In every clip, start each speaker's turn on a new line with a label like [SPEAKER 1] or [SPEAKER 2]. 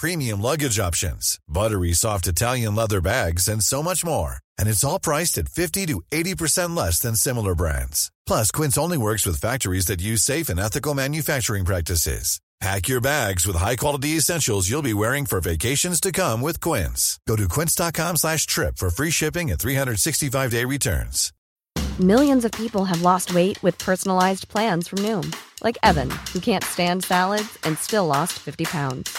[SPEAKER 1] premium luggage options, buttery soft Italian leather bags, and so much more. And it's all priced at 50 to 80% less than similar brands. Plus, Quince only works with factories that use safe and ethical manufacturing practices. Pack your bags with high-quality essentials you'll be wearing for vacations to come with Quince. Go to quince.com slash trip for free shipping and 365-day returns.
[SPEAKER 2] Millions of people have lost weight with personalized plans from Noom, like Evan, who can't stand salads and still lost 50 pounds.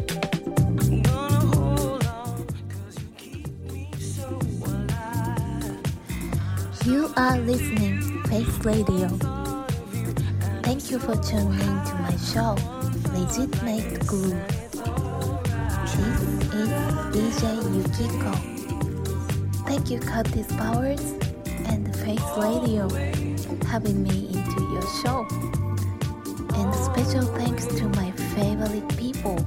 [SPEAKER 3] You are listening Face Radio. Thank you for tuning in to my show, Legitimate Groove. This is DJ Yukiko. Thank you Curtis Powers and Face Radio having me into your show. And special thanks to my favorite people,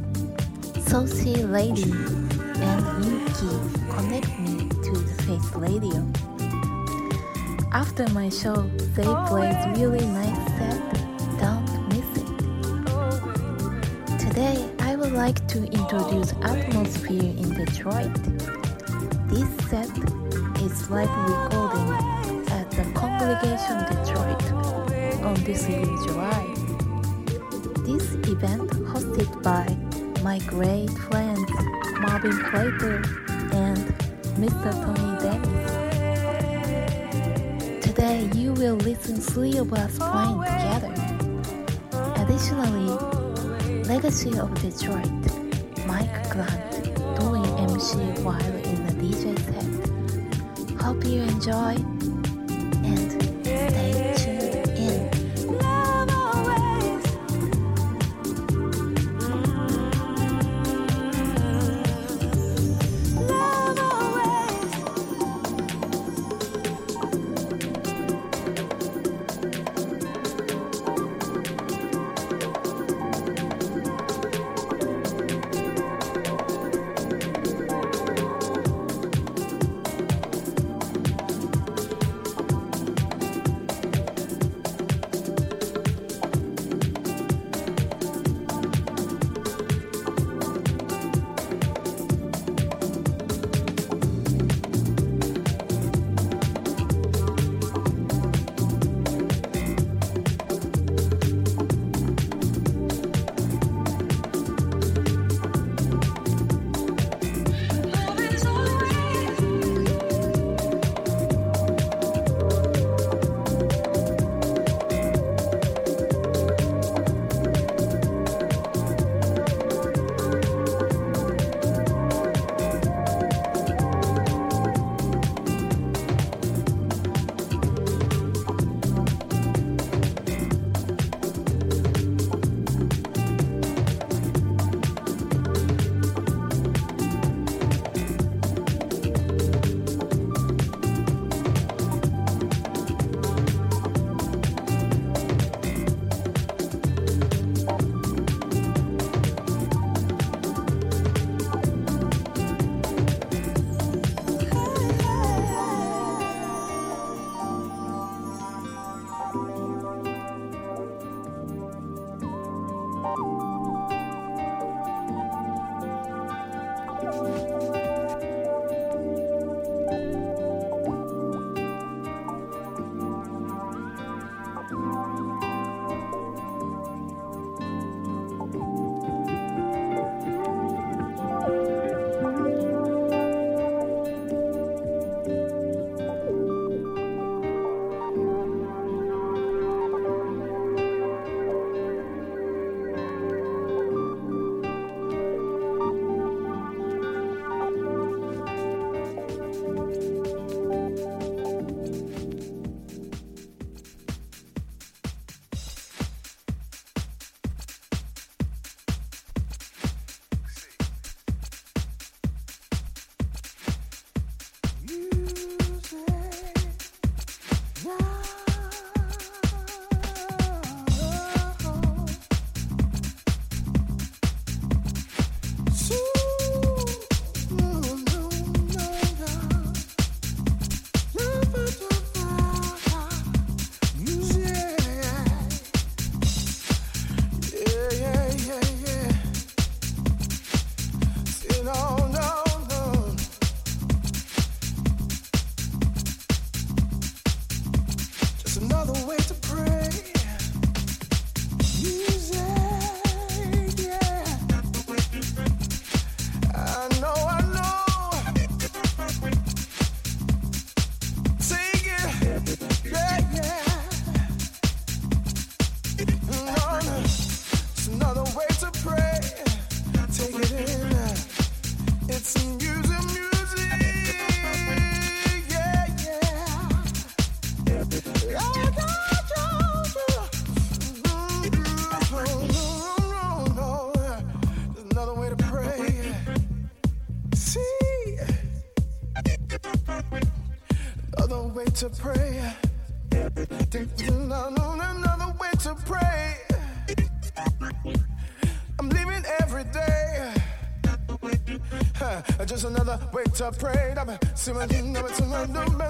[SPEAKER 3] Saucy Lady and Yuki connect me to the Face Radio. After my show, they played really nice set. Don't miss it. Today, I would like to introduce Atmosphere in Detroit. This set is live recording at the Congregation Detroit on this year July. This event hosted by my great friends Marvin Prater and Mr. Tony Dennis. You will listen three of us playing together. Additionally, Legacy of Detroit, Mike Grant doing MC while in the DJ set. Hope you enjoy
[SPEAKER 4] to pray.
[SPEAKER 5] There's not another way to pray. I'm leaving every day. Huh, just another singing, my music.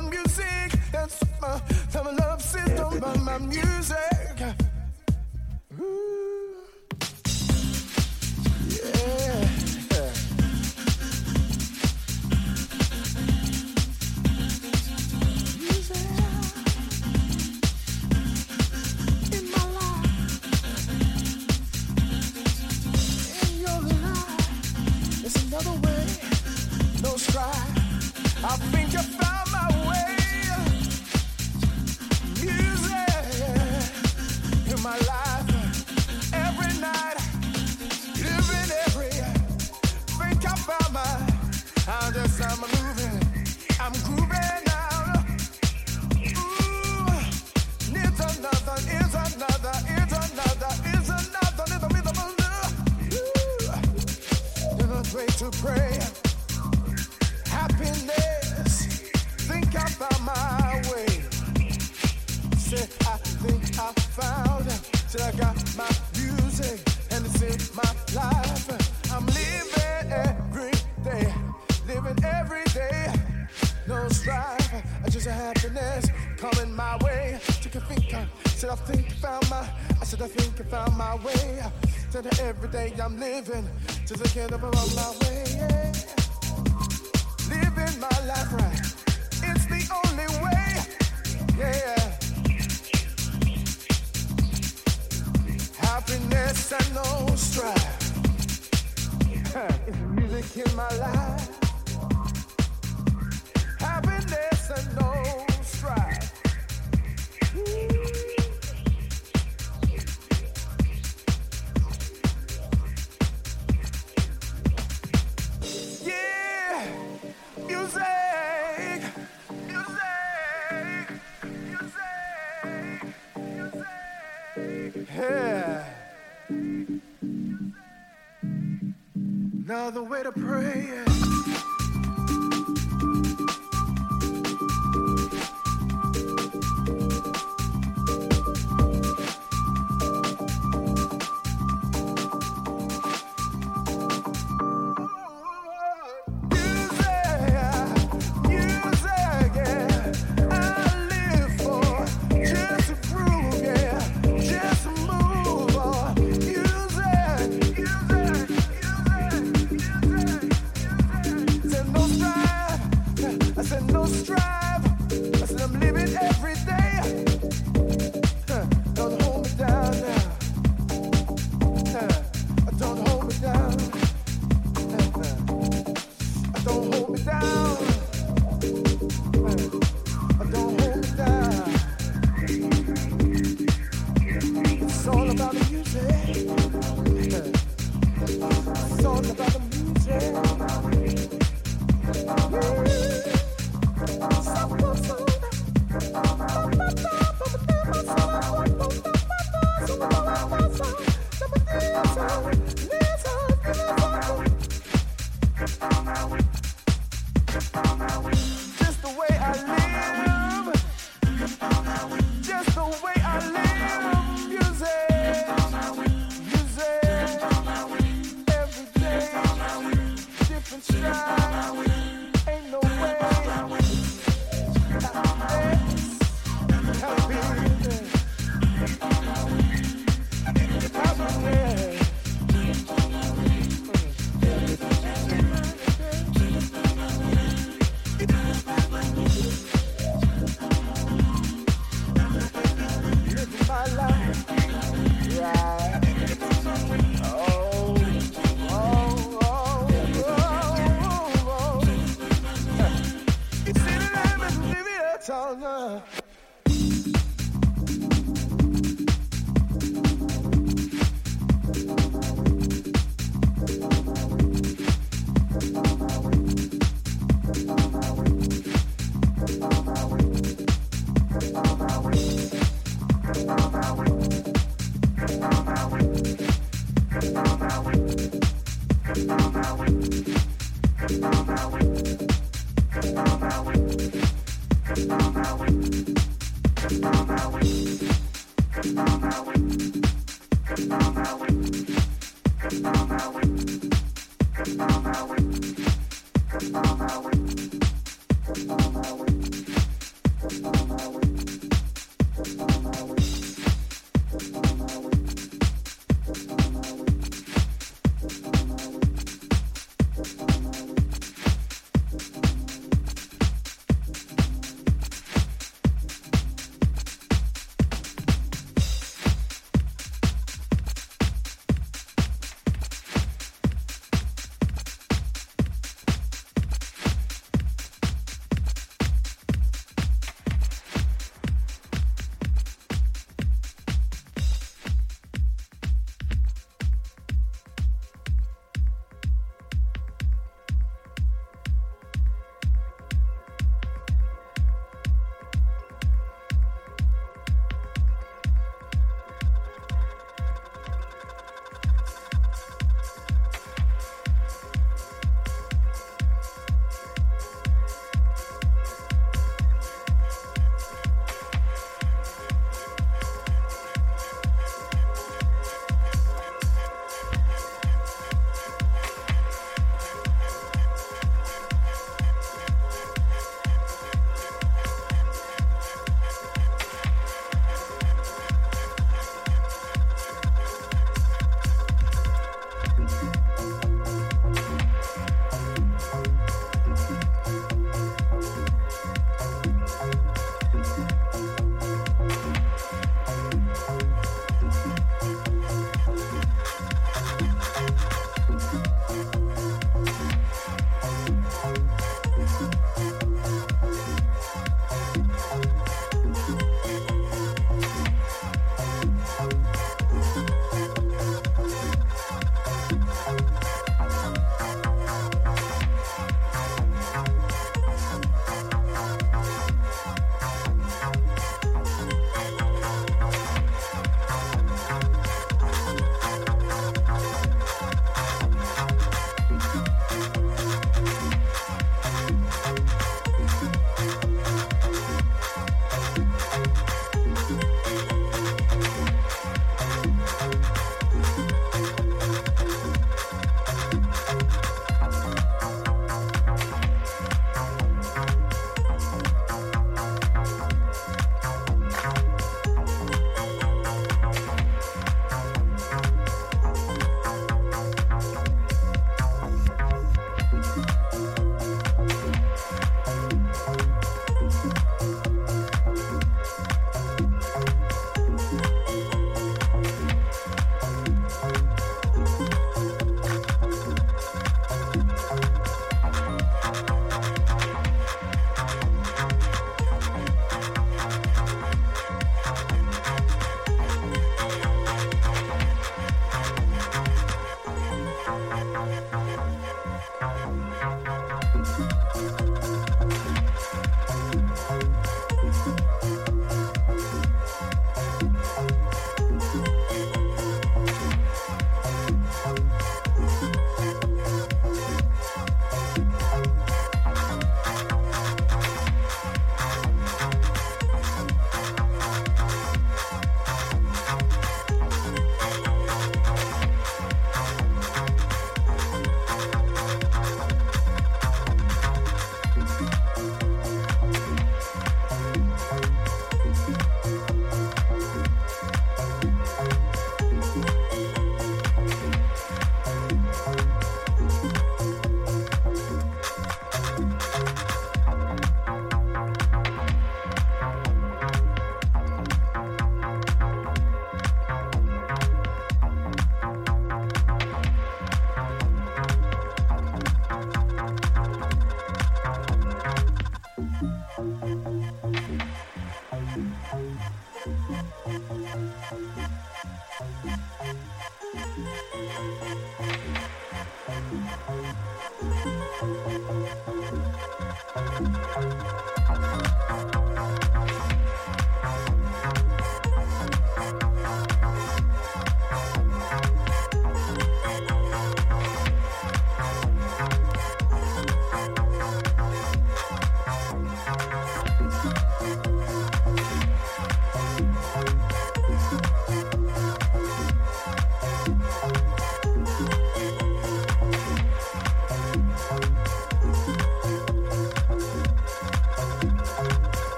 [SPEAKER 5] Bye.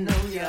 [SPEAKER 5] And you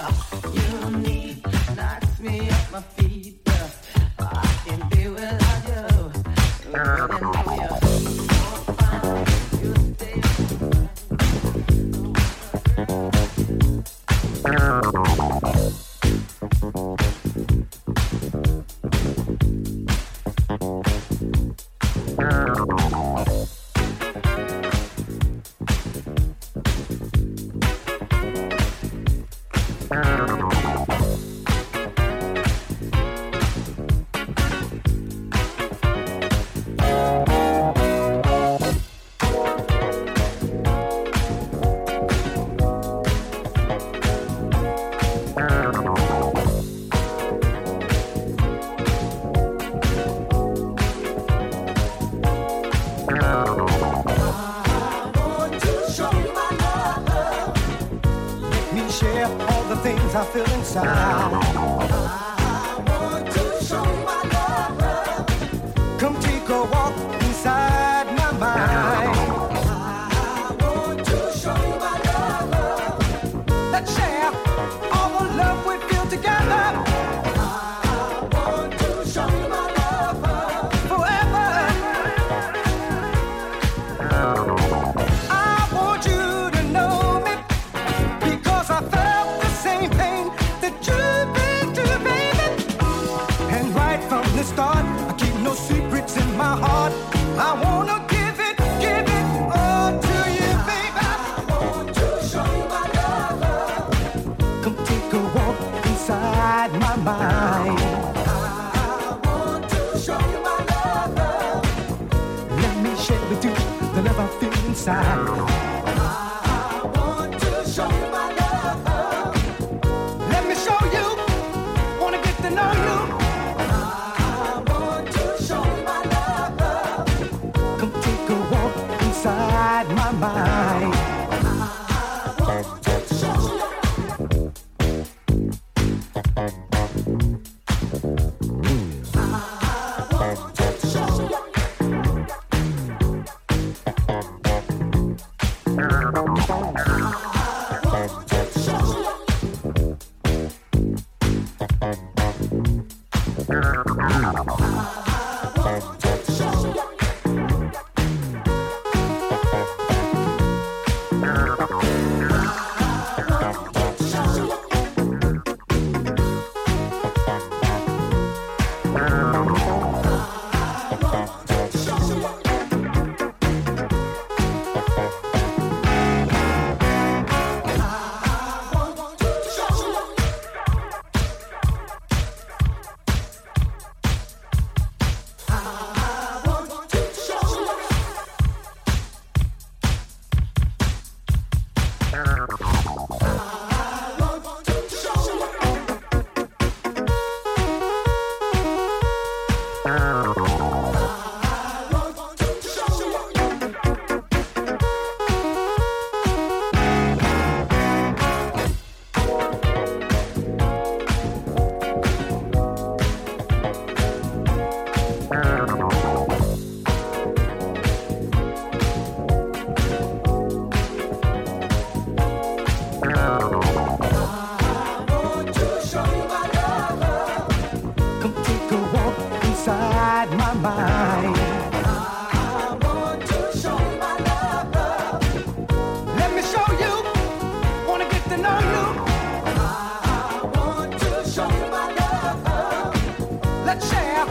[SPEAKER 4] Let's share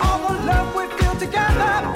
[SPEAKER 4] all the love we feel together.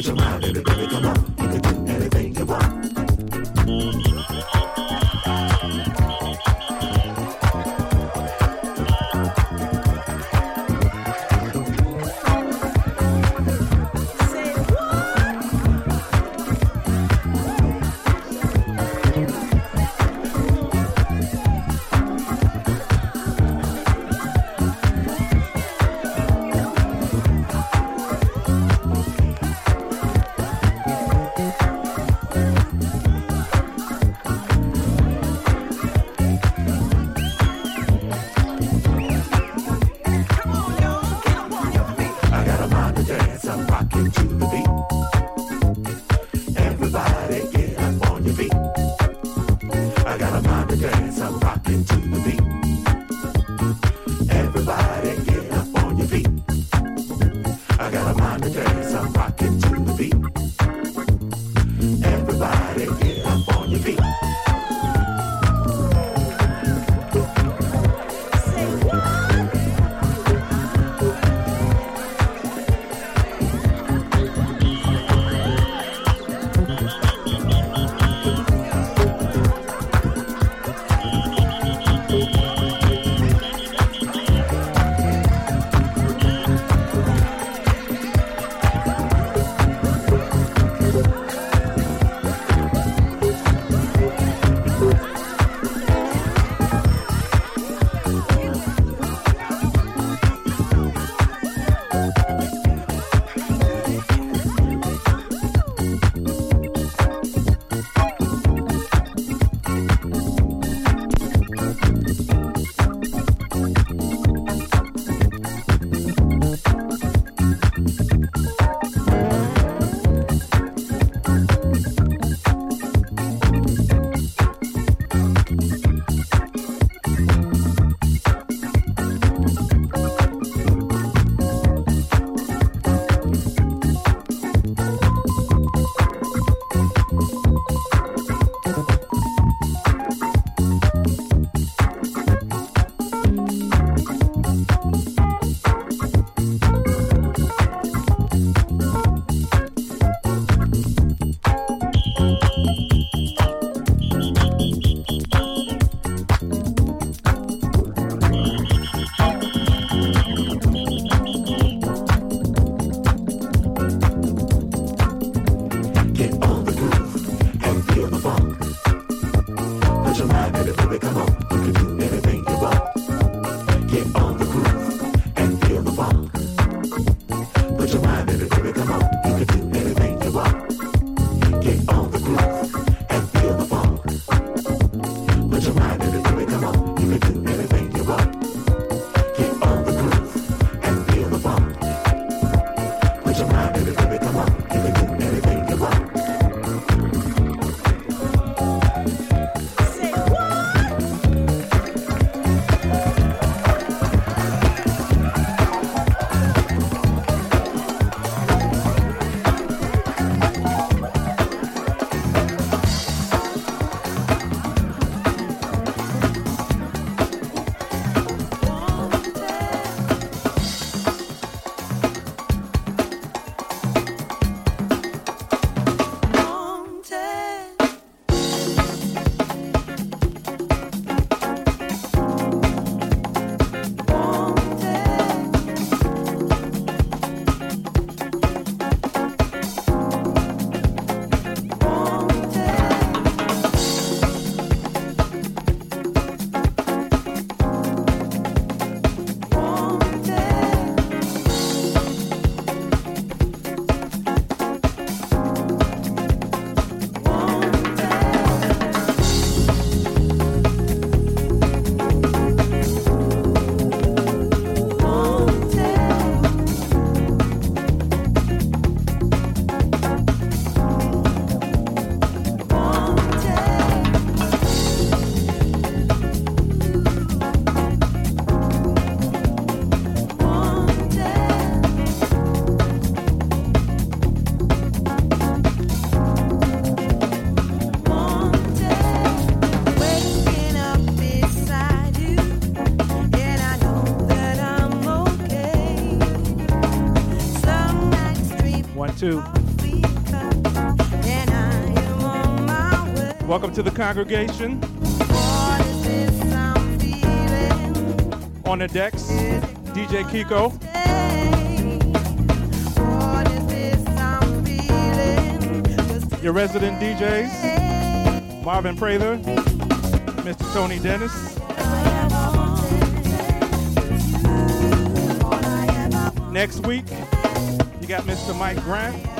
[SPEAKER 6] Put your mind in it, baby, come on.
[SPEAKER 7] Welcome to the congregation. On the decks, DJ Kiko. Your resident DJs, Marvin Prather, Mr. Tony Dennis. Next week, you got Mr. Mike Grant.